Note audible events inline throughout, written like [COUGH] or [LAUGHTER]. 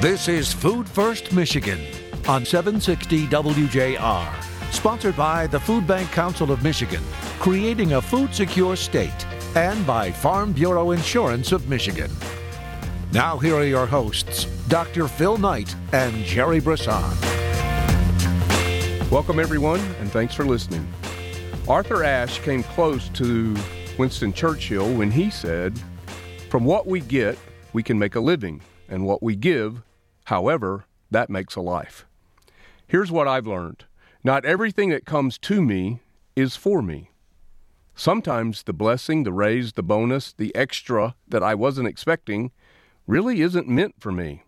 This is Food First Michigan on 760 WJR, sponsored by the Food Bank Council of Michigan, creating a food secure state, and by Farm Bureau Insurance of Michigan. Now, here are your hosts, Dr. Phil Knight and Jerry Brisson. Welcome, everyone, and thanks for listening. Arthur Ashe came close to Winston Churchill when he said, From what we get, we can make a living, and what we give, However, that makes a life. Here's what I've learned not everything that comes to me is for me. Sometimes the blessing, the raise, the bonus, the extra that I wasn't expecting really isn't meant for me.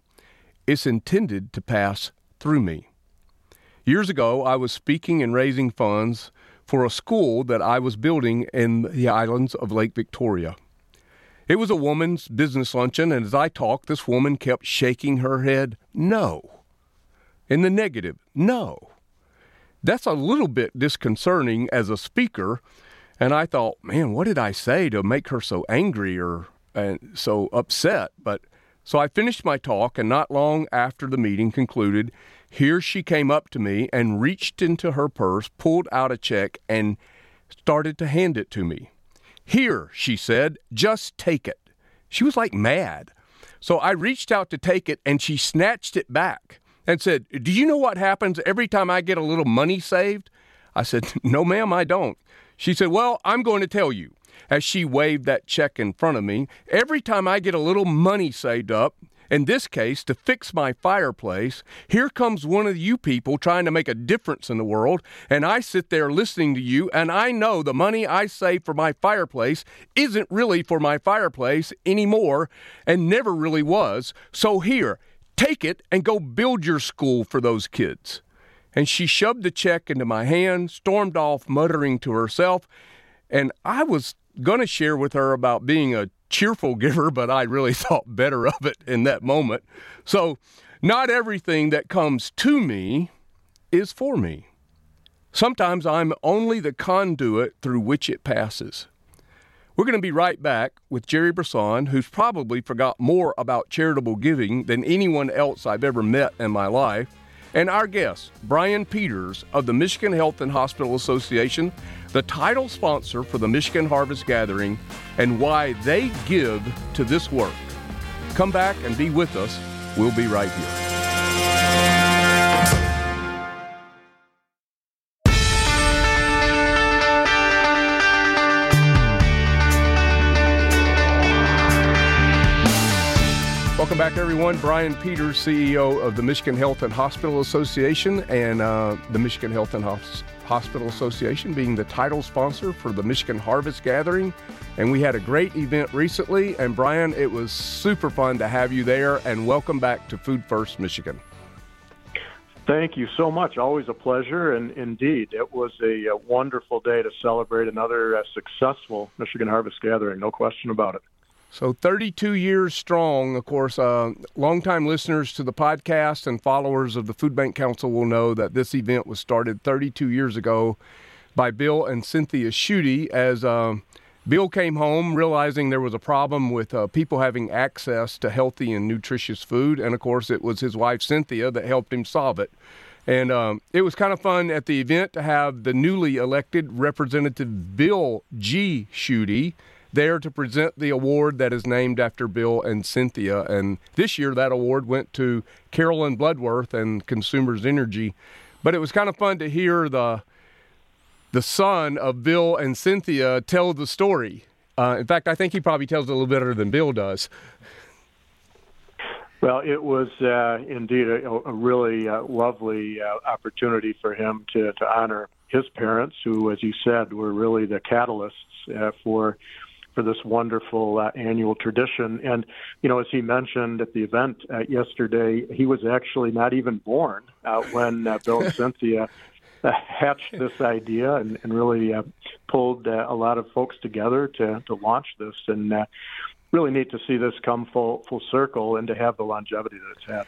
It's intended to pass through me. Years ago, I was speaking and raising funds for a school that I was building in the islands of Lake Victoria. It was a woman's business luncheon, and as I talked, this woman kept shaking her head, no. In the negative, no. That's a little bit disconcerting as a speaker, and I thought, man, what did I say to make her so angry or and so upset? But so I finished my talk, and not long after the meeting concluded, here she came up to me and reached into her purse, pulled out a check, and started to hand it to me. Here, she said, just take it. She was like mad. So I reached out to take it and she snatched it back and said, Do you know what happens every time I get a little money saved? I said, [LAUGHS] No, ma'am, I don't. She said, Well, I'm going to tell you. As she waved that check in front of me, every time I get a little money saved up, in this case, to fix my fireplace, here comes one of you people trying to make a difference in the world, and I sit there listening to you, and I know the money I save for my fireplace isn't really for my fireplace anymore, and never really was. So here, take it and go build your school for those kids. And she shoved the check into my hand, stormed off, muttering to herself, and I was going to share with her about being a cheerful giver, but I really [LAUGHS] thought better of it in that moment. So, not everything that comes to me is for me. Sometimes I'm only the conduit through which it passes. We're going to be right back with Jerry Brisson, who's probably forgot more about charitable giving than anyone else I've ever met in my life, and our guest, Brian Peters of the Michigan Health and Hospital Association, the title sponsor for the Michigan Harvest Gathering, and why they give to this work. Come back and be with us. We'll be right here. Back, everyone. Brian Peters, CEO of the Michigan Health and Hospital Association, and uh, the Michigan Health and Hospital Association being the title sponsor for the Michigan Harvest Gathering. And we had a great event recently. And Brian, it was super fun to have you there. And welcome back to Food First Michigan. Thank you so much. Always a pleasure. And indeed, it was a, a wonderful day to celebrate another uh, successful Michigan Harvest Gathering. No question about it. So 32 years strong. Of course, uh, longtime listeners to the podcast and followers of the Food Bank Council will know that this event was started 32 years ago by Bill and Cynthia Schuette as uh, Bill came home realizing there was a problem with uh, people having access to healthy and nutritious food. And of course, it was his wife Cynthia that helped him solve it. And um, it was kind of fun at the event to have the newly elected Representative Bill G. Schuette there to present the award that is named after Bill and Cynthia. And this year, that award went to Carolyn Bloodworth and Consumers Energy. But it was kind of fun to hear the the son of Bill and Cynthia tell the story. Uh, in fact, I think he probably tells it a little better than Bill does. Well, it was uh, indeed a, a really uh, lovely uh, opportunity for him to, to honor his parents, who, as you said, were really the catalysts uh, for for this wonderful uh, annual tradition. And, you know, as he mentioned at the event uh, yesterday, he was actually not even born uh, when uh, Bill and [LAUGHS] Cynthia uh, hatched this idea and, and really uh, pulled uh, a lot of folks together to, to launch this. And uh, really neat to see this come full, full circle and to have the longevity that it's had.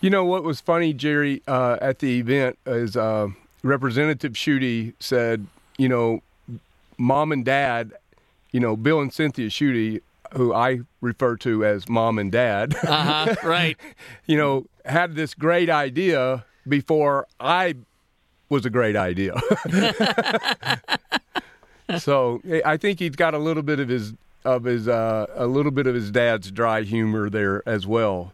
You know, what was funny, Jerry, uh, at the event is uh, Representative Schuette said, you know, mom and dad you know, Bill and Cynthia Schuette who I refer to as mom and dad, [LAUGHS] uh-huh, right? you know, had this great idea before I was a great idea. [LAUGHS] so I think he's got a little bit of his of his uh, a little bit of his dad's dry humor there as well.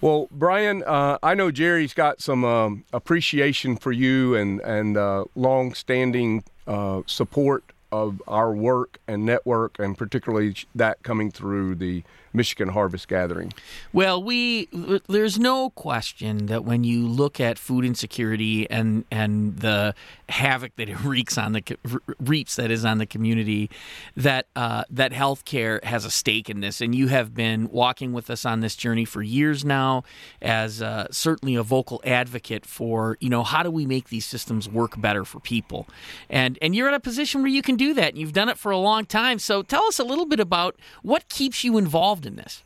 Well, Brian, uh, I know Jerry's got some um, appreciation for you and and uh, long standing uh, support of our work and network, and particularly that coming through the Michigan Harvest Gathering? Well, we there's no question that when you look at food insecurity and and the havoc that it [LAUGHS] wreaks on the reaps that is on the community, that uh, that healthcare has a stake in this, and you have been walking with us on this journey for years now, as uh, certainly a vocal advocate for you know how do we make these systems work better for people, and and you're in a position where you can do that, and you've done it for a long time. So tell us a little bit about what keeps you involved involved in this?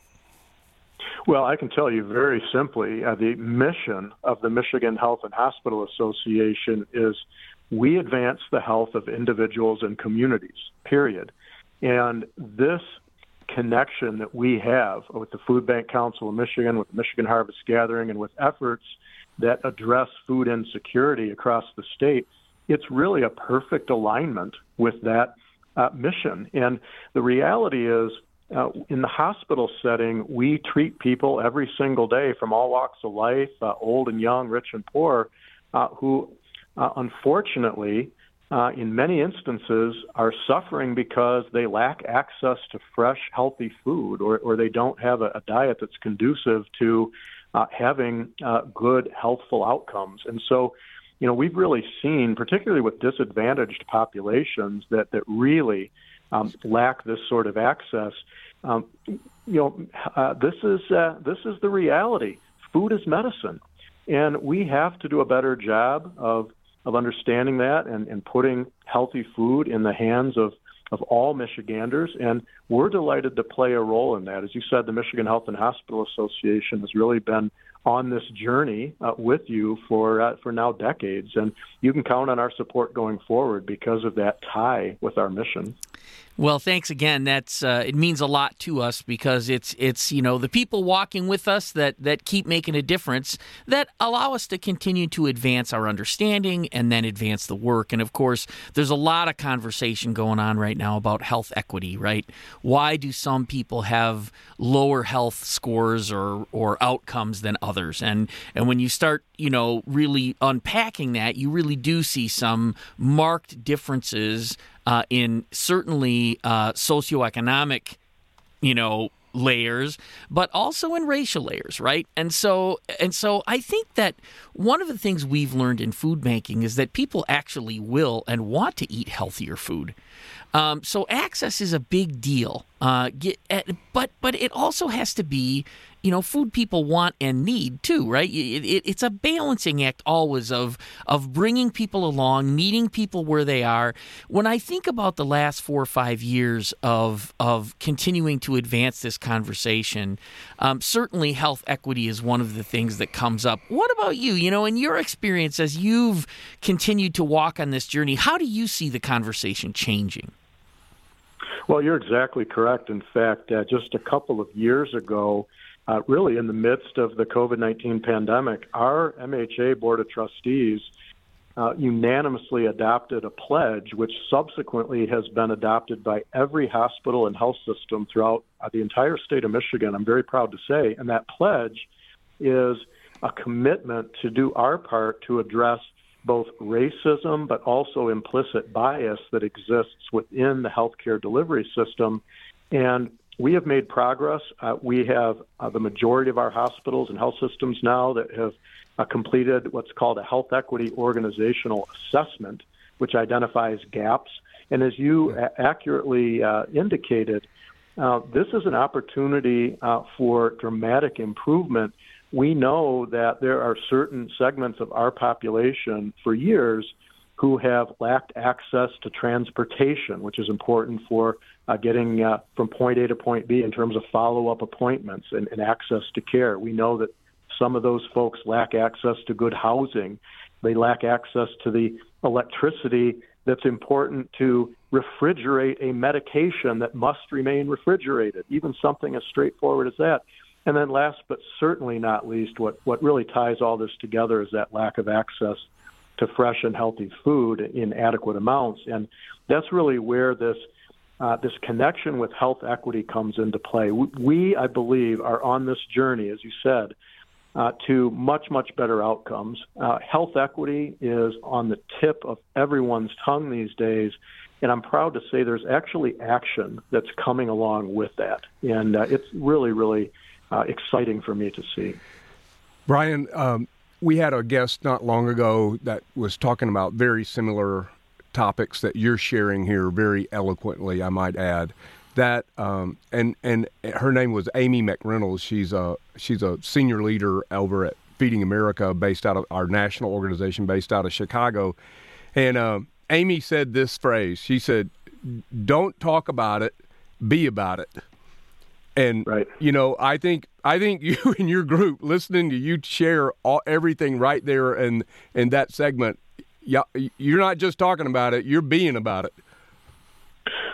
Well, I can tell you very simply uh, the mission of the Michigan Health and Hospital Association is we advance the health of individuals and communities, period. And this connection that we have with the Food Bank Council of Michigan, with the Michigan Harvest Gathering, and with efforts that address food insecurity across the state, it's really a perfect alignment with that uh, mission. And the reality is, uh, in the hospital setting, we treat people every single day from all walks of life, uh, old and young, rich and poor, uh, who uh, unfortunately, uh, in many instances, are suffering because they lack access to fresh, healthy food or, or they don't have a, a diet that's conducive to uh, having good, healthful outcomes. And so, you know, we've really seen, particularly with disadvantaged populations, that, that really um, lack this sort of access. Um, you know, uh, this is uh, this is the reality. Food is medicine, and we have to do a better job of of understanding that and, and putting healthy food in the hands of of all Michiganders, and we're delighted to play a role in that. As you said, the Michigan Health and Hospital Association has really been on this journey uh, with you for uh, for now decades, and you can count on our support going forward because of that tie with our mission. Well, thanks again. That's uh, it means a lot to us because it's it's you know the people walking with us that that keep making a difference that allow us to continue to advance our understanding and then advance the work. And of course, there's a lot of conversation going on right now about health equity. Right? Why do some people have lower health scores or or outcomes than others? And and when you start you know really unpacking that, you really do see some marked differences uh, in certainly uh, socioeconomic, you know, layers, but also in racial layers, right? And so and so I think that one of the things we've learned in food banking is that people actually will and want to eat healthier food. Um, so access is a big deal. Uh, get, but but it also has to be you know food people want and need too right? It, it, it's a balancing act always of of bringing people along meeting people where they are. When i think about the last four or five years of of continuing to advance this conversation um, certainly health equity is one of the things that comes up. What about you? You know in your experience as you've continued to walk on this journey how do you see the conversation changing? Well, you're exactly correct. In fact, uh, just a couple of years ago, uh, really in the midst of the COVID 19 pandemic, our MHA Board of Trustees uh, unanimously adopted a pledge, which subsequently has been adopted by every hospital and health system throughout uh, the entire state of Michigan. I'm very proud to say. And that pledge is a commitment to do our part to address both racism but also implicit bias that exists within the healthcare delivery system. And we have made progress. Uh, we have uh, the majority of our hospitals and health systems now that have uh, completed what's called a health equity organizational assessment, which identifies gaps. And as you a- accurately uh, indicated, uh, this is an opportunity uh, for dramatic improvement. We know that there are certain segments of our population for years who have lacked access to transportation, which is important for uh, getting uh, from point A to point B in terms of follow up appointments and, and access to care. We know that some of those folks lack access to good housing. They lack access to the electricity that's important to refrigerate a medication that must remain refrigerated, even something as straightforward as that. And then, last but certainly not least, what, what really ties all this together is that lack of access to fresh and healthy food in adequate amounts. And that's really where this uh, this connection with health equity comes into play. We, I believe, are on this journey, as you said, uh, to much, much better outcomes. Uh, health equity is on the tip of everyone's tongue these days, and I'm proud to say there's actually action that's coming along with that. And uh, it's really, really uh, exciting for me to see. Brian, um, we had a guest not long ago that was talking about very similar topics that you're sharing here very eloquently, I might add. That um, and and her name was Amy McReynolds. She's a she's a senior leader over at Feeding America, based out of our national organization, based out of Chicago. And uh, Amy said this phrase. She said, "Don't talk about it, be about it." And right. you know, I think I think [LAUGHS] you and your group listening to you share all, everything right there in in that segment. Yeah, you're not just talking about it; you're being about it.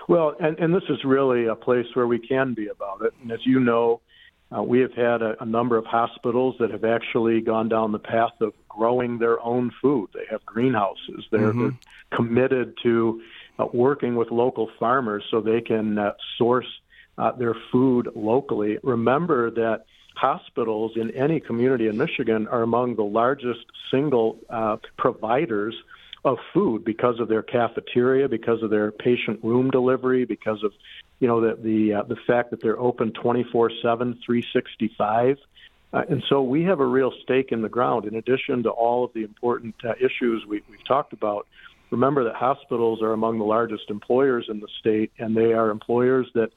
Well, and, and this is really a place where we can be about it. And as you know, uh, we have had a, a number of hospitals that have actually gone down the path of growing their own food. They have greenhouses. They're, mm-hmm. they're committed to uh, working with local farmers so they can uh, source uh, their food locally. Remember that hospitals in any community in Michigan are among the largest single uh, providers of food because of their cafeteria, because of their patient room delivery, because of you know the the uh, the fact that they're open 24/7, 365. Uh, and so we have a real stake in the ground. In addition to all of the important uh, issues we, we've talked about, remember that hospitals are among the largest employers in the state, and they are employers that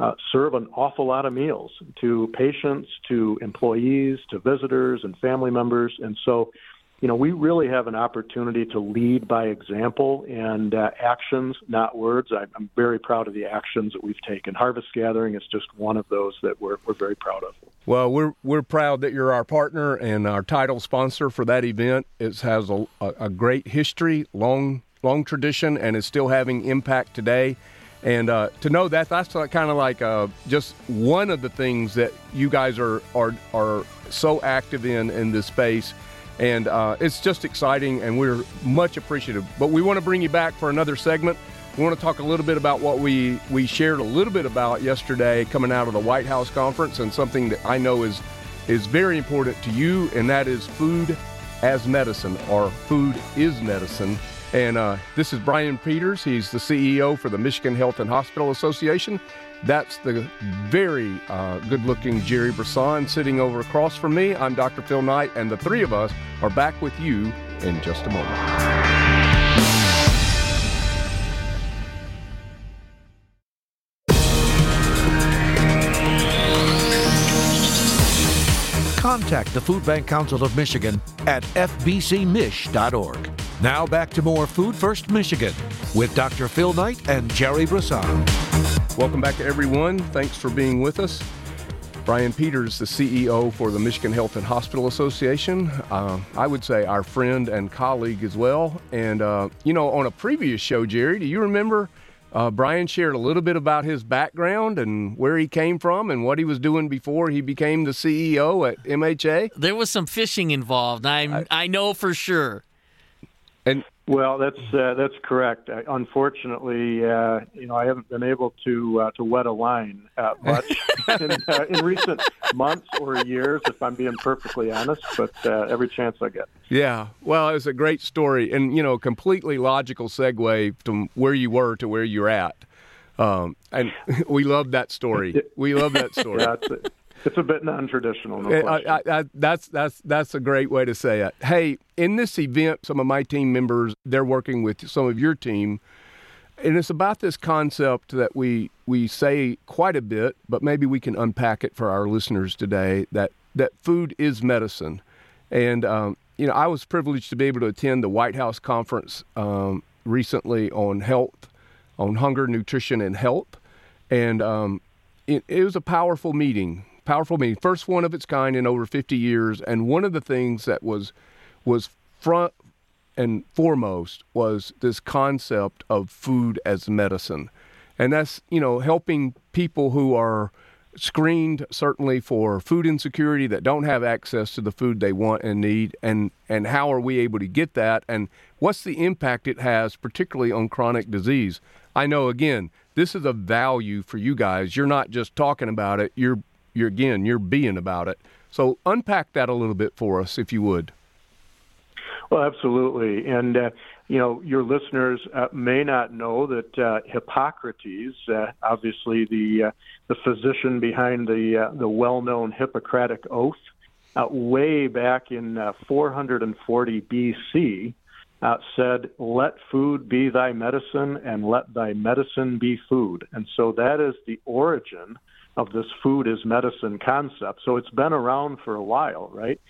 uh, serve an awful lot of meals to patients, to employees, to visitors, and family members. And so, you know, we really have an opportunity to lead by example and uh, actions, not words. I, I'm very proud of the actions that we've taken. Harvest Gathering is just one of those that we're, we're very proud of. Well, we're we're proud that you're our partner and our title sponsor for that event. It has a, a great history, long long tradition, and is still having impact today. And uh, to know that that's kind of like uh, just one of the things that you guys are are are so active in in this space, and uh, it's just exciting, and we're much appreciative. But we want to bring you back for another segment. We want to talk a little bit about what we we shared a little bit about yesterday, coming out of the White House conference, and something that I know is is very important to you, and that is food as medicine, or food is medicine. And uh, this is Brian Peters. He's the CEO for the Michigan Health and Hospital Association. That's the very uh, good looking Jerry Brisson sitting over across from me. I'm Dr. Phil Knight, and the three of us are back with you in just a moment. contact the Food Bank Council of Michigan at fbcmich.org. Now back to more Food First Michigan with Dr. Phil Knight and Jerry Brisson. Welcome back to everyone. Thanks for being with us. Brian Peters, the CEO for the Michigan Health and Hospital Association. Uh, I would say our friend and colleague as well. And, uh, you know, on a previous show, Jerry, do you remember uh, Brian shared a little bit about his background and where he came from and what he was doing before he became the CEO at MHA? There was some fishing involved. i I, I know for sure. And well, that's uh, that's correct. I, unfortunately, uh, you know, I haven't been able to uh, to wet a line uh, much [LAUGHS] in, uh, in, recent months or years, if I'm being perfectly honest. But uh, every chance I get. Yeah, well, it's a great story, and you know, completely logical segue from where you were to where you're at. Um, and we love that story. We love that story. yeah, [LAUGHS] it's a bit non-traditional. No I, I, that's that's that's a great way to say it. Hey, in this event, some of my team members they're working with some of your team, and it's about this concept that we we say quite a bit, but maybe we can unpack it for our listeners today. That that food is medicine, and um, you know I was privileged to be able to attend the White House conference um, recently on health, on hunger, nutrition, and health, and um, it, it was a powerful meeting powerful meeting, first one of its kind in over 50 years. And one of the things that was was front and foremost was this concept of food as medicine. And that's, you know, helping people who are screened certainly for food insecurity that don't have access to the food they want and need and and how are we able to get that and what's the impact it has particularly on chronic disease i know again this is a value for you guys you're not just talking about it you're you're again you're being about it. So unpack that a little bit for us if you would. Well absolutely. And uh, you know, your listeners uh, may not know that uh, Hippocrates, uh, obviously the uh, the physician behind the uh, the well-known Hippocratic Oath, way back in 440 BC, said, "Let food be thy medicine, and let thy medicine be food." And so that is the origin of this food is medicine concept. So it's been around for a while, right?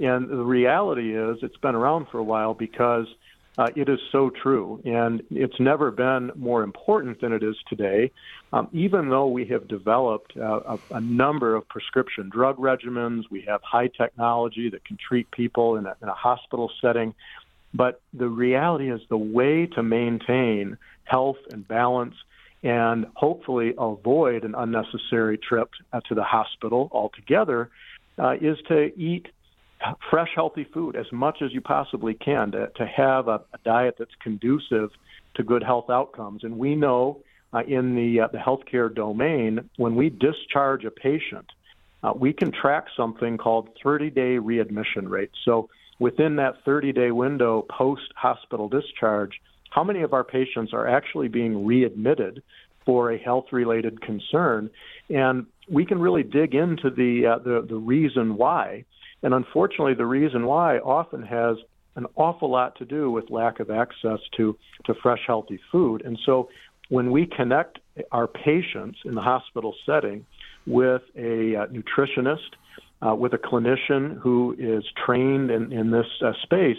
And the reality is, it's been around for a while because uh, it is so true, and it's never been more important than it is today. Um, even though we have developed uh, a, a, number of prescription drug regimens, we have high technology that can treat people in a, in a hospital setting. But the reality is, the way to maintain health and balance and hopefully avoid an unnecessary trip to the hospital altogether uh, is to eat fresh, healthy food as much as you possibly can to, to have a, a diet that's conducive to good health outcomes. And we know uh, in the, uh, the healthcare domain, when we discharge a patient, uh, we can track something called 30 day readmission rate. So within that 30 day window post hospital discharge, how many of our patients are actually being readmitted for a health related concern? And we can really dig into the, uh, the, the reason why. And unfortunately, the reason why often has an awful lot to do with lack of access to, to fresh, healthy food. And so when we connect our patients in the hospital setting with a uh, nutritionist, uh, with a clinician who is trained in, in this uh, space,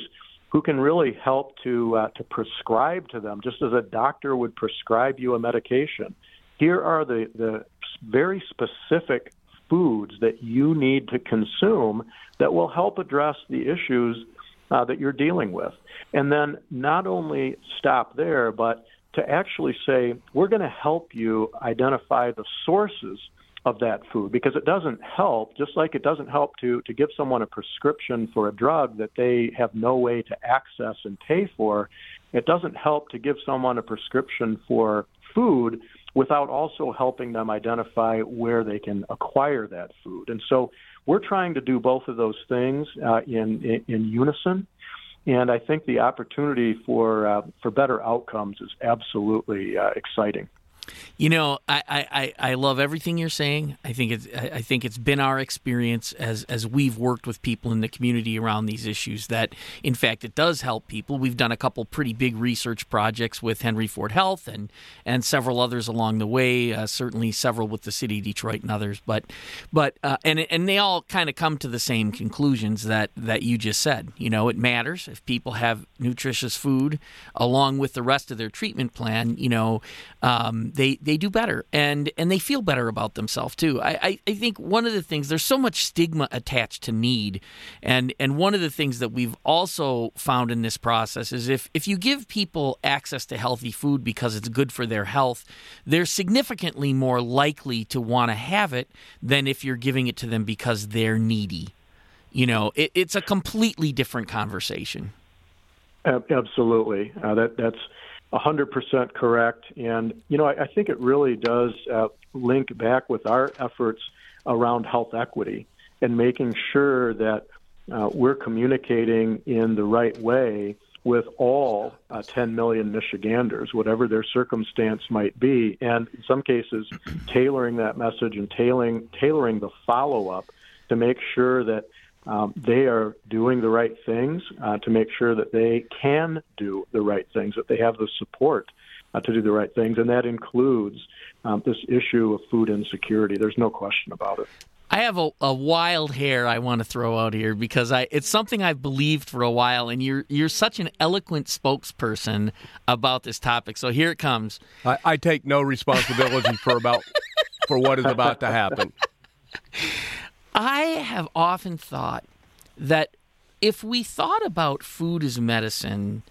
who can really help to uh, to prescribe to them, just as a doctor would prescribe you a medication. Here are the the very specific foods that you need to consume that will help address the issues uh, that you're dealing with. And then not only stop there, but to actually say, we're going to help you identify the sources of that food because it doesn't help, just like it doesn't help to, to give someone a prescription for a drug that they have no way to access and pay for. It doesn't help to give someone a prescription for food without also helping them identify where they can acquire that food. And so we're trying to do both of those things uh, in, in, in unison. And I think the opportunity for uh, for better outcomes is absolutely uh, exciting. You know, I, I, I love everything you're saying. I think it's I think it's been our experience as as we've worked with people in the community around these issues that in fact it does help people. We've done a couple pretty big research projects with Henry Ford Health and and several others along the way. Uh, certainly several with the city of Detroit and others. But but uh, and and they all kind of come to the same conclusions that that you just said. You know, it matters if people have nutritious food along with the rest of their treatment plan. You know, um, they they do better and and they feel better about themselves too. I, I, I think one of the things there's so much stigma attached to need, and and one of the things that we've also found in this process is if if you give people access to healthy food because it's good for their health, they're significantly more likely to want to have it than if you're giving it to them because they're needy. You know, it, it's a completely different conversation. Absolutely, uh, that that's 100% correct. And, you know, I, I think it really does uh, link back with our efforts around health equity and making sure that uh, we're communicating in the right way with all uh, 10 million Michiganders, whatever their circumstance might be, and in some cases, tailoring that message and tailoring tailoring the follow up to make sure that um, they are doing the right things uh, to make sure that they can do the right things, that they have the support uh, to do the right things, and that includes um, this issue of food insecurity. There's no question about it. I have a, a, wild hair I want to throw out here because I it's something I've believed for a while, and you're you're such an eloquent spokesperson about this topic. So here it comes. I, I take no responsibility for about for what is about to happen. [LAUGHS] I have often thought that if we thought about food as medicine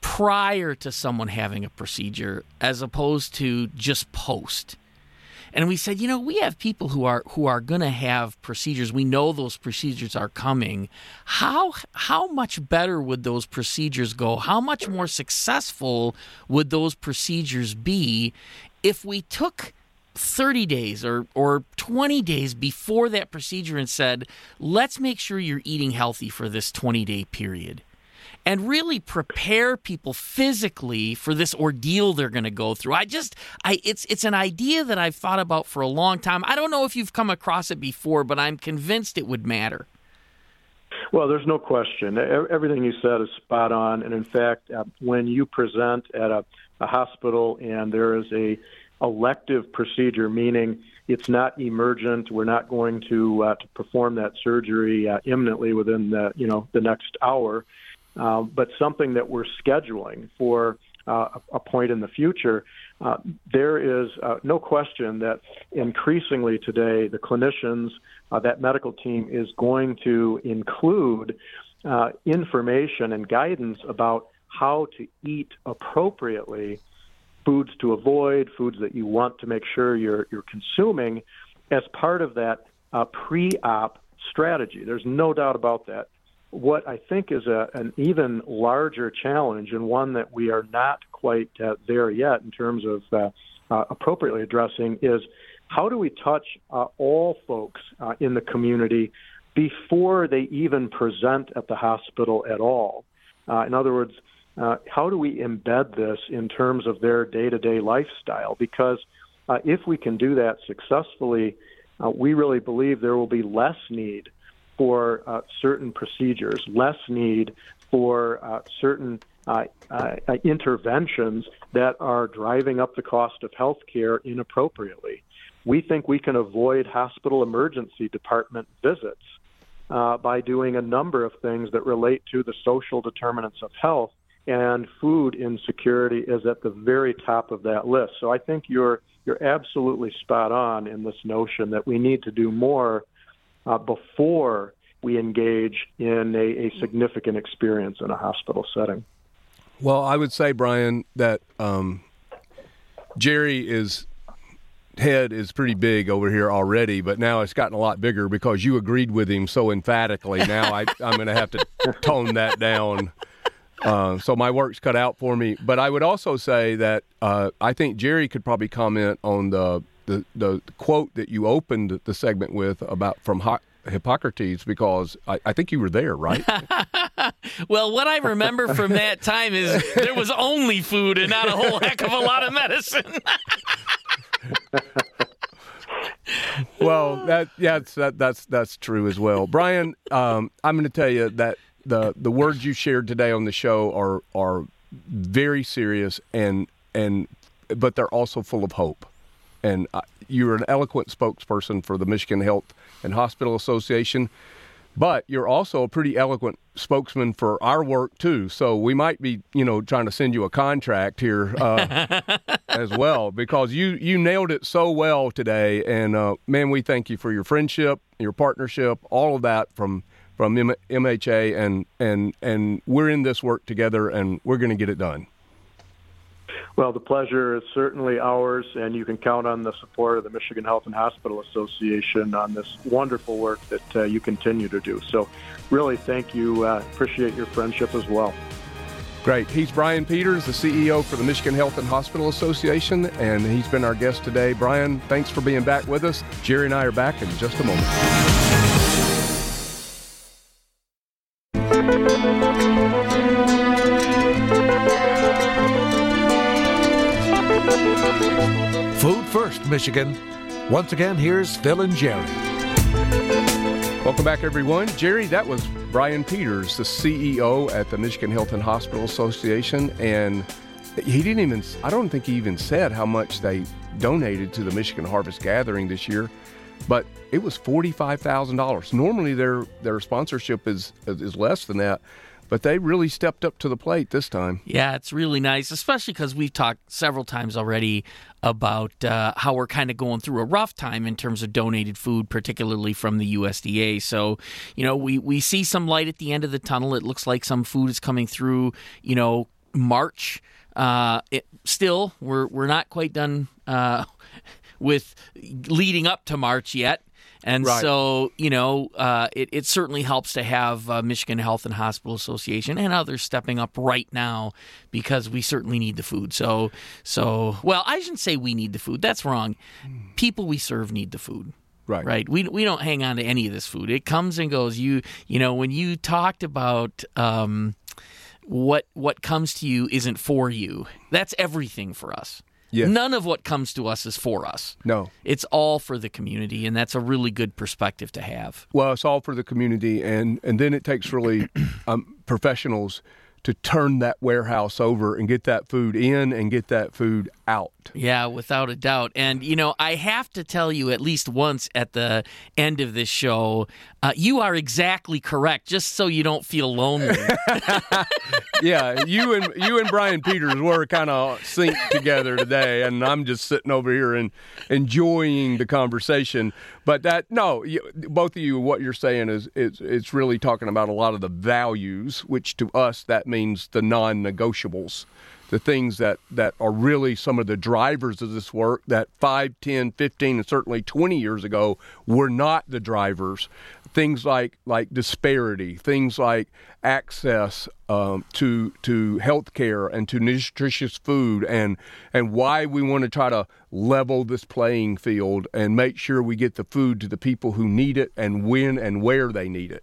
prior to someone having a procedure as opposed to just post and we said, you know, we have people who are who are going to have procedures. We know those procedures are coming. How how much better would those procedures go? How much more successful would those procedures be if we took 30 days or, or 20 days before that procedure and said, let's make sure you're eating healthy for this 20 day period and really prepare people physically for this ordeal they're going to go through. I just I it's it's an idea that I've thought about for a long time. I don't know if you've come across it before, but I'm convinced it would matter. Well, there's no question. Everything you said is spot on. And in fact, uh, when you present at a, a hospital and there is a elective procedure, meaning it's not emergent, we're not going to uh, to perform that surgery uh, imminently within the you know the next hour. Uh, but something that we're scheduling for uh, a point in the future, uh, there is uh, no question that increasingly today the clinicians, uh, that medical team is going to include uh, information and guidance about how to eat appropriately, foods to avoid, foods that you want to make sure you're, you're consuming as part of that pre op strategy. There's no doubt about that what I think is a, an even larger challenge and one that we are not quite uh, there yet in terms of uh, uh, appropriately addressing is how do we touch uh, all folks uh, in the community before they even present at the hospital at all? Uh, in other words, how do we embed this in terms of their day to day lifestyle? Because if we can do that successfully, we really believe there will be less need for uh, certain procedures, less need for uh, certain uh, uh, interventions that are driving up the cost of health care inappropriately. We think we can avoid hospital emergency department visits uh, by doing a number of things that relate to the social determinants of health, and food insecurity is at the very top of that list. So I think you're you're absolutely spot on in this notion that we need to do more uh, before we engage in a, a, significant experience in a hospital setting. Well, I would say, Brian, that um, Jerry is head is pretty big over here already, but now it's gotten a lot bigger because you agreed with him so emphatically. Now I, am going to have to tone that down. Uh, so my work's cut out for me. But I would also say that uh, I think Jerry could probably comment on the the, the quote that you opened the segment with about from Hippocrates because I, I, think you were there, right? [LAUGHS] well, what I remember from that time is there was only food and not a whole heck of a lot of medicine. [LAUGHS] well, that yeah, that, that's that's true as well, Brian. Um, I'm going to tell you that the the words you shared today on the show are are very serious and and but they're also full of hope and uh, you're an eloquent spokesperson for the Michigan Health and Hospital Association, but you're also a pretty eloquent spokesman for our work too. So we might be, you know, trying to send you a contract here uh, [LAUGHS] as well because you you nailed it so well today. And uh, man, we thank you for your friendship, your partnership, all of that from from M- MHA, and and and we're in this work together, and we're going to get it done. Well, the pleasure is certainly ours, and you can count on the support of the Michigan Health and Hospital Association on this wonderful work that uh, you continue to do. So, really, thank you. Uh, appreciate your friendship as well. Great. He's Brian Peters, the CEO for the Michigan Health and Hospital Association, and he's been our guest today. Brian, thanks for being back with us. Jerry and I are back in just a moment. Michigan. Once again, here's Phil and Jerry. Welcome back, everyone. Jerry, that was Brian Peters, the CEO at the Michigan Health and Hospital Association. And he didn't even, I don't think he even said how much they donated to the Michigan Harvest Gathering this year, but it was $45,000. Normally, their, their sponsorship is, is less than that. But they really stepped up to the plate this time. Yeah, it's really nice, especially because we've talked several times already about uh, how we're kind of going through a rough time in terms of donated food, particularly from the USDA. So, you know, we, we see some light at the end of the tunnel. It looks like some food is coming through, you know, March. Uh, it, still, we're, we're not quite done uh, [LAUGHS] with leading up to March yet. And Right. so, you know, uh, it, it certainly helps to have uh, Michigan Health and Hospital Association and others stepping up right now because we certainly need the food. So, so well, I shouldn't say we need the food. That's wrong. People we serve need the food. Right. Right. We we don't hang on to any of this food. It comes and goes. You you know when you talked about um, what what comes to you isn't for you. That's everything for us. Yes. None of what comes to us is for us. No. It's all for the community, and that's a really good perspective to have. Well, it's all for the community, and and then it takes really [CLEARS THROAT] um, professionals to turn that warehouse over and get that food in and get that food out. Yeah, without a doubt. And, you know, I have to tell you at least once at the end of this show, uh, you are exactly correct, just so you don't feel lonely. [LAUGHS] yeah, you and you and Brian Peters were kind of synced together today, and I'm just sitting over here and enjoying the conversation. But that no, you, both of you, what you're saying is it's it's really talking about a lot of the values, which to us that means the non-negotiables. The things that, that are really some of the drivers of this work that 5, 10, 15, and certainly 20 years ago were not the drivers. Things like like disparity, things like access um, to to health care and to nutritious food, and and why we want to try to level this playing field and make sure we get the food to the people who need it and when and where they need it.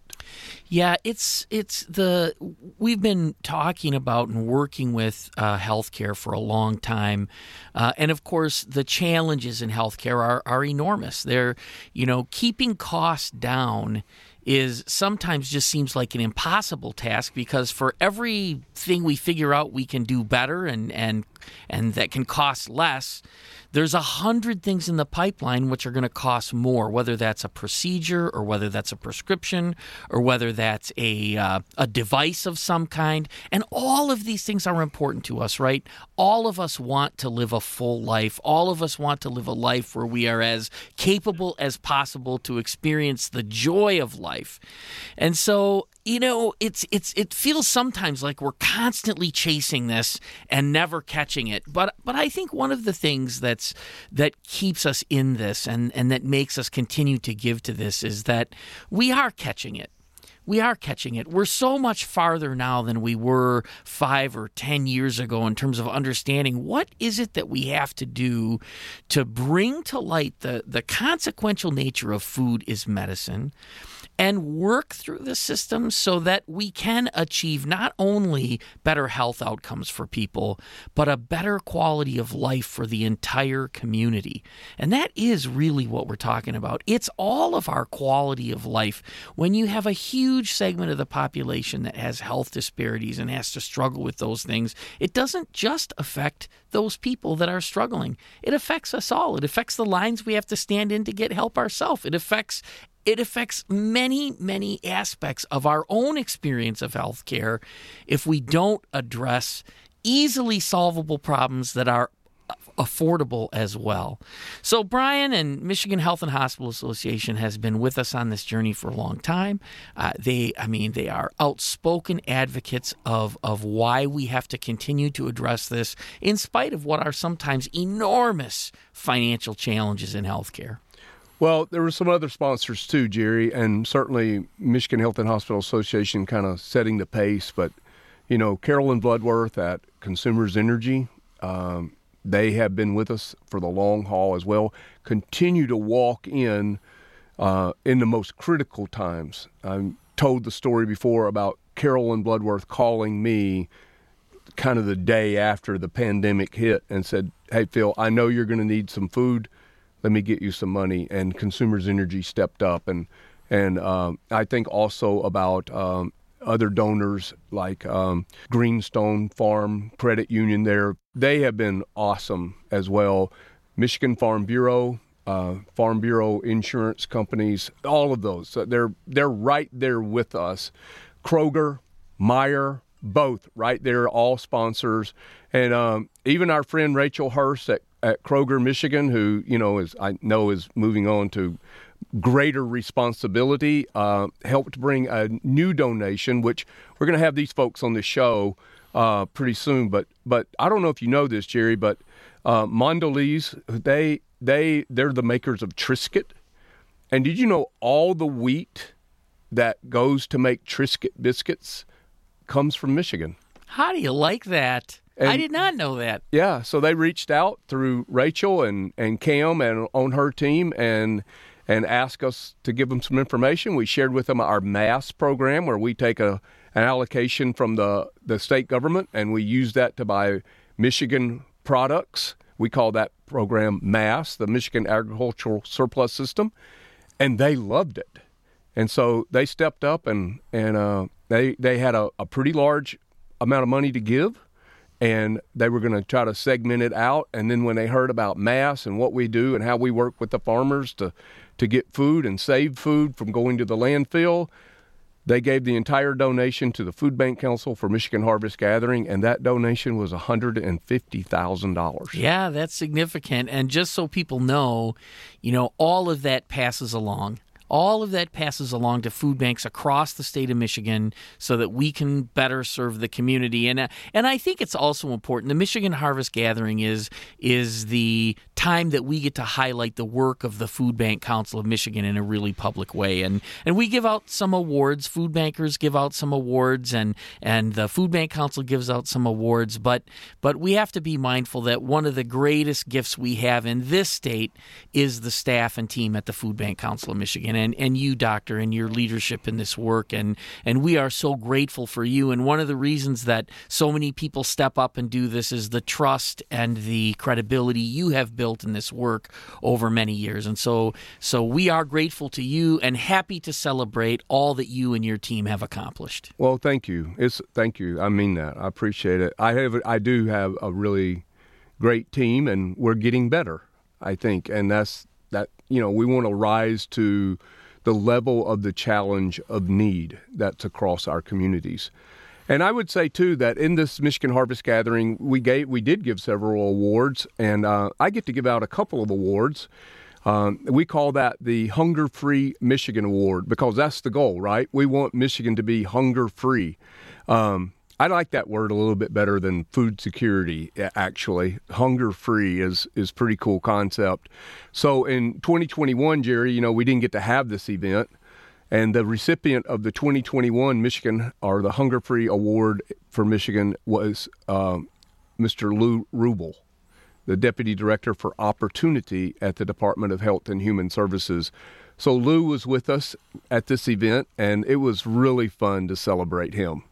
Yeah, it's it's the we've been talking about and working with uh, healthcare for a long time, uh, and of course the challenges in healthcare are are enormous. They're you know keeping costs down is sometimes just seems like an impossible task because for everything we figure out we can do better and and and that can cost less there's a hundred things in the pipeline which are going to cost more, whether that's a procedure or whether that's a prescription or whether that's a uh, a device of some kind. And all of these things are important to us, right? All of us want to live a full life. All of us want to live a life where we are as capable as possible to experience the joy of life. And so you know it's it's it feels sometimes like we're constantly chasing this and never catching it. But but I think one of the things that's that keeps us in this and and that makes us continue to give to this is that we are catching it. We are catching it. We're so much farther now than we were five or ten years ago in terms of understanding what is it that we have to do to bring to light the, the consequential nature of food is medicine and work through the system so that we can achieve not only better health outcomes for people, but a better quality of life for the entire community. And that is really what we're talking about. It's all of our quality of life. When you have a huge segment of the population that has health disparities and has to struggle with those things, it doesn't just affect those people that are struggling. It affects us all. It affects the lines we have to stand in to get help ourselves. It affects it affects many, many aspects of our own experience of healthcare if we don't address easily solvable problems that are affordable as well. So Brian and Michigan Health and Hospital Association has been with us on this journey for a long time. Uh, they, I mean, they are outspoken advocates of of why we have to continue to address this, in spite of what are sometimes enormous financial challenges in healthcare. Well, there were some other sponsors too, Jerry, and certainly Michigan Health and Hospital Association kind of setting the pace. But you know, Carolyn Bloodworth at Consumers Energy, um, they have been with us for the long haul as well. Continue to walk in uh, in the most critical times. I told the story before about Carolyn Bloodworth calling me kind of the day after the pandemic hit and said, "Hey Phil, I know you're going to need some food. Let me get you some money." And Consumers Energy stepped up, and and um, I think also about um, other donors like um, Greenstone Farm Credit Union. There, they have been awesome as well. Michigan Farm Bureau. Uh, Farm Bureau insurance companies, all of those, So they're they're right there with us. Kroger, Meijer, both right there, all sponsors, and um, even our friend Rachel Hurst at, at Kroger, Michigan, who you know is I know is moving on to greater responsibility, uh, helped bring a new donation, which we're going to have these folks on the show uh, pretty soon. But but I don't know if you know this, Jerry, but uh, Mondelez they they they're the makers of Triscuit, and did you know all the wheat that goes to make Triscuit biscuits comes from Michigan? How do you like that? And- I did not know that. Yeah, so they reached out through Rachel and and Cam and on her team and and asked us to give them some information. We shared with them our MASS program where we take a an allocation from the the state government and we use that to buy Michigan products. We call that program MASS, the Michigan Agricultural Surplus System, and they loved it. And so they stepped up and and uh, they they had a, a pretty large amount of money to give and they were going to try to segment it out. And then when they heard about mass and what we do and how we work with the farmers to to get food and save food from going to the landfill, they gave the entire donation to the Food Bank Council for Michigan Harvest Gathering, and that donation was one hundred and fifty thousand dollars. Yeah, that's significant. And just so people know, you know, all of that passes along. All of that passes along to food banks across the state of Michigan so that we can better serve the community. And uh, and I think it's also important. The Michigan Harvest Gathering is is the time that we get to highlight the work of the Food Bank Council of Michigan in a really public way. And and we give out some awards. Food bankers give out some awards, and and the Food Bank Council gives out some awards. But but we have to be mindful that one of the greatest gifts we have in this state is the staff and team at the Food Bank Council of Michigan, and and you, doctor, and your leadership in this work. And and we are so grateful for you. And one of the reasons that so many people step up and do this is the trust and the credibility you have built in this work over many years. And so so we are grateful to you and happy to celebrate all that you and your team have accomplished. Well, thank you. It's thank you. I mean that. I appreciate it. I have I do have a really great team and we're getting better, I think. And that's that you know, we want to rise to the level of the challenge of need that's across our communities. And I would say too that in this Michigan Harvest Gathering, we gave we did give several awards, and uh, I get to give out a couple of awards. Um, we call that the Hunger Free Michigan Award because that's the goal, right? We want Michigan to be hunger free. Um, I like that word a little bit better than food security. Actually, hunger free is is pretty cool concept. So in 2021, Jerry, you know, we didn't get to have this event, and the recipient of the 2021 Michigan or the Hunger Free Award for Michigan was um, Mr. Lou Roubal, the Deputy Director for Opportunity at the Department of Health and Human Services. So Lou was with us at this event, and it was really fun to celebrate him.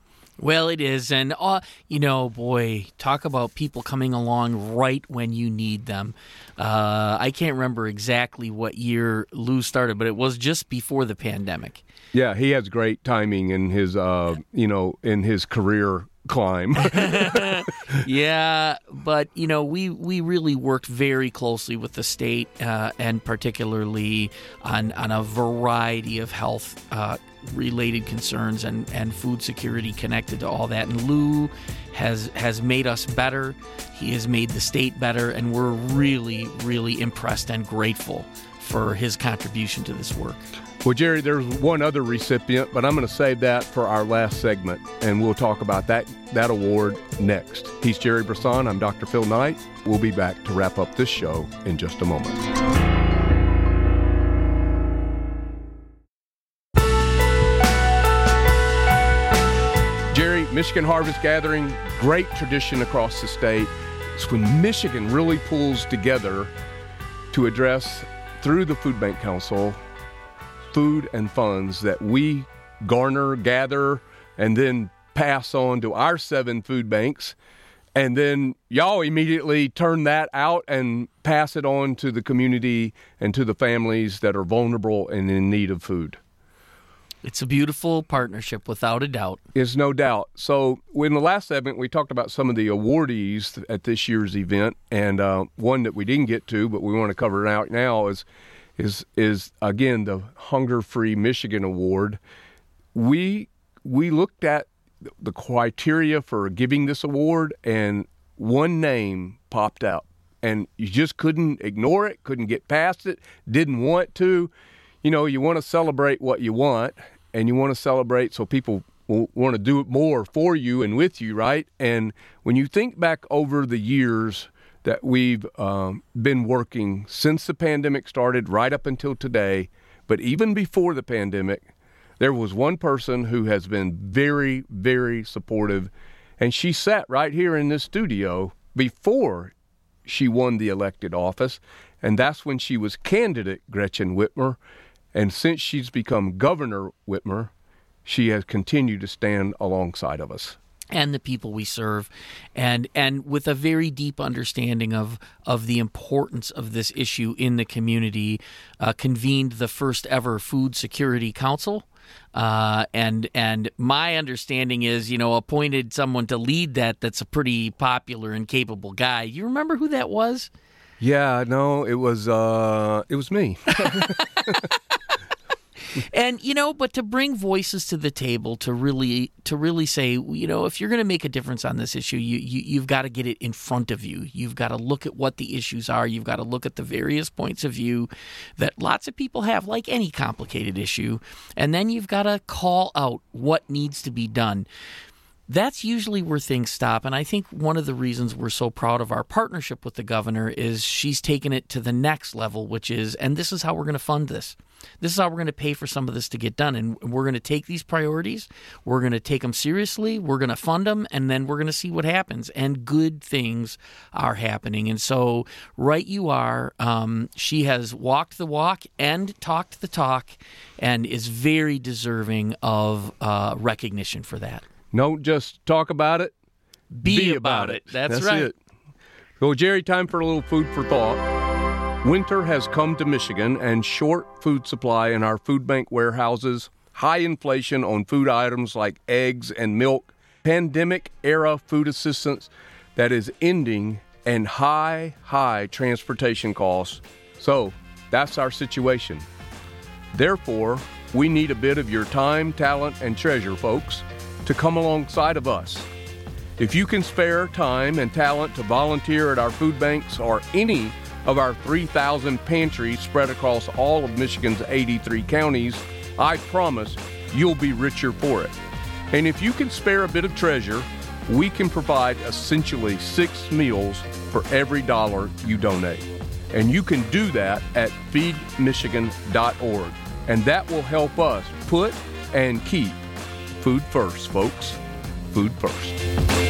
Well, it is, and uh, you know, boy, talk about people coming along right when you need them. Uh, I can't remember exactly what year Lou started, but it was just before the pandemic. Yeah, he has great timing in his, uh, you know, in his career climb. [LAUGHS] [LAUGHS] yeah, but you know, we we really worked very closely with the state, uh, and particularly on on a variety of health uh, related concerns and, and food security connected to all that. And Lou has has made us better. He has made the state better, and we're really, really impressed and grateful for his contribution to this work. Well, Jerry, there's one other recipient, but I'm going to save that for our last segment, and we'll talk about that that award next. He's Jerry Brisson. I'm Dr. Phil Knight. We'll be back to wrap up this show in just a moment. Michigan Harvest Gathering, great tradition across the state. It's when Michigan really pulls together to address, through the Food Bank Council, food and funds that we garner, gather, and then pass on to our seven food banks. And then y'all immediately turn that out and pass it on to the community and to the families that are vulnerable and in need of food. It's a beautiful partnership, without a doubt. Is no doubt. So, in the last segment, we talked about some of the awardees at this year's event, and uh, one that we didn't get to, but we want to cover it out now is is is again the Hunger Free Michigan Award. We we looked at the criteria for giving this award, and one name popped out, and you just couldn't ignore it, couldn't get past it, didn't want to. You know, you want to celebrate what you want, and you want to celebrate so people want to do it more for you and with you, right? And when you think back over the years that we've um, been working since the pandemic started, right up until today, but even before the pandemic, there was one person who has been very, very supportive, and she sat right here in this studio before she won the elected office, and that's when she was candidate Gretchen Whitmer. And since she's become Governor Whitmer, she has continued to stand alongside of us and the people we serve and and with a very deep understanding of of the importance of this issue in the community uh, convened the first ever food security council uh, and and my understanding is, you know, appointed someone to lead that. That's a pretty popular and capable guy. You remember who that was? Yeah, no, it was uh, it was me. [LAUGHS] [LAUGHS] and you know but to bring voices to the table to really to really say you know if you're going to make a difference on this issue you, you you've got to get it in front of you you've got to look at what the issues are you've got to look at the various points of view that lots of people have like any complicated issue and then you've got to call out what needs to be done that's usually where things stop. And I think one of the reasons we're so proud of our partnership with the governor is she's taken it to the next level, which is, and this is how we're going to fund this. This is how we're going to pay for some of this to get done. And we're going to take these priorities, we're going to take them seriously, we're going to fund them, and then we're going to see what happens. And good things are happening. And so, right you are, um, she has walked the walk and talked the talk and is very deserving of uh, recognition for that. Don't just talk about it. Be, be about, about, it. it. That's, That's right. It. Well, Jerry, time for a little food for thought. Winter has come to Michigan and short food supply in our food bank warehouses, high inflation on food items like eggs and milk, pandemic era food assistance that is ending, and high, high transportation costs. So that's our situation. Therefore, we need a bit of your time, talent, and treasure, folks to come alongside of us. If you can spare time and talent to volunteer at our food banks or any of our 3,000 pantries spread across all of Michigan's 83 counties, I promise you'll be richer for it. And if you can spare a bit of treasure, we can provide essentially six meals for every dollar you donate. And you can do that at feedmichigan.org. And that will help us put and keep Food first, folks. Food first.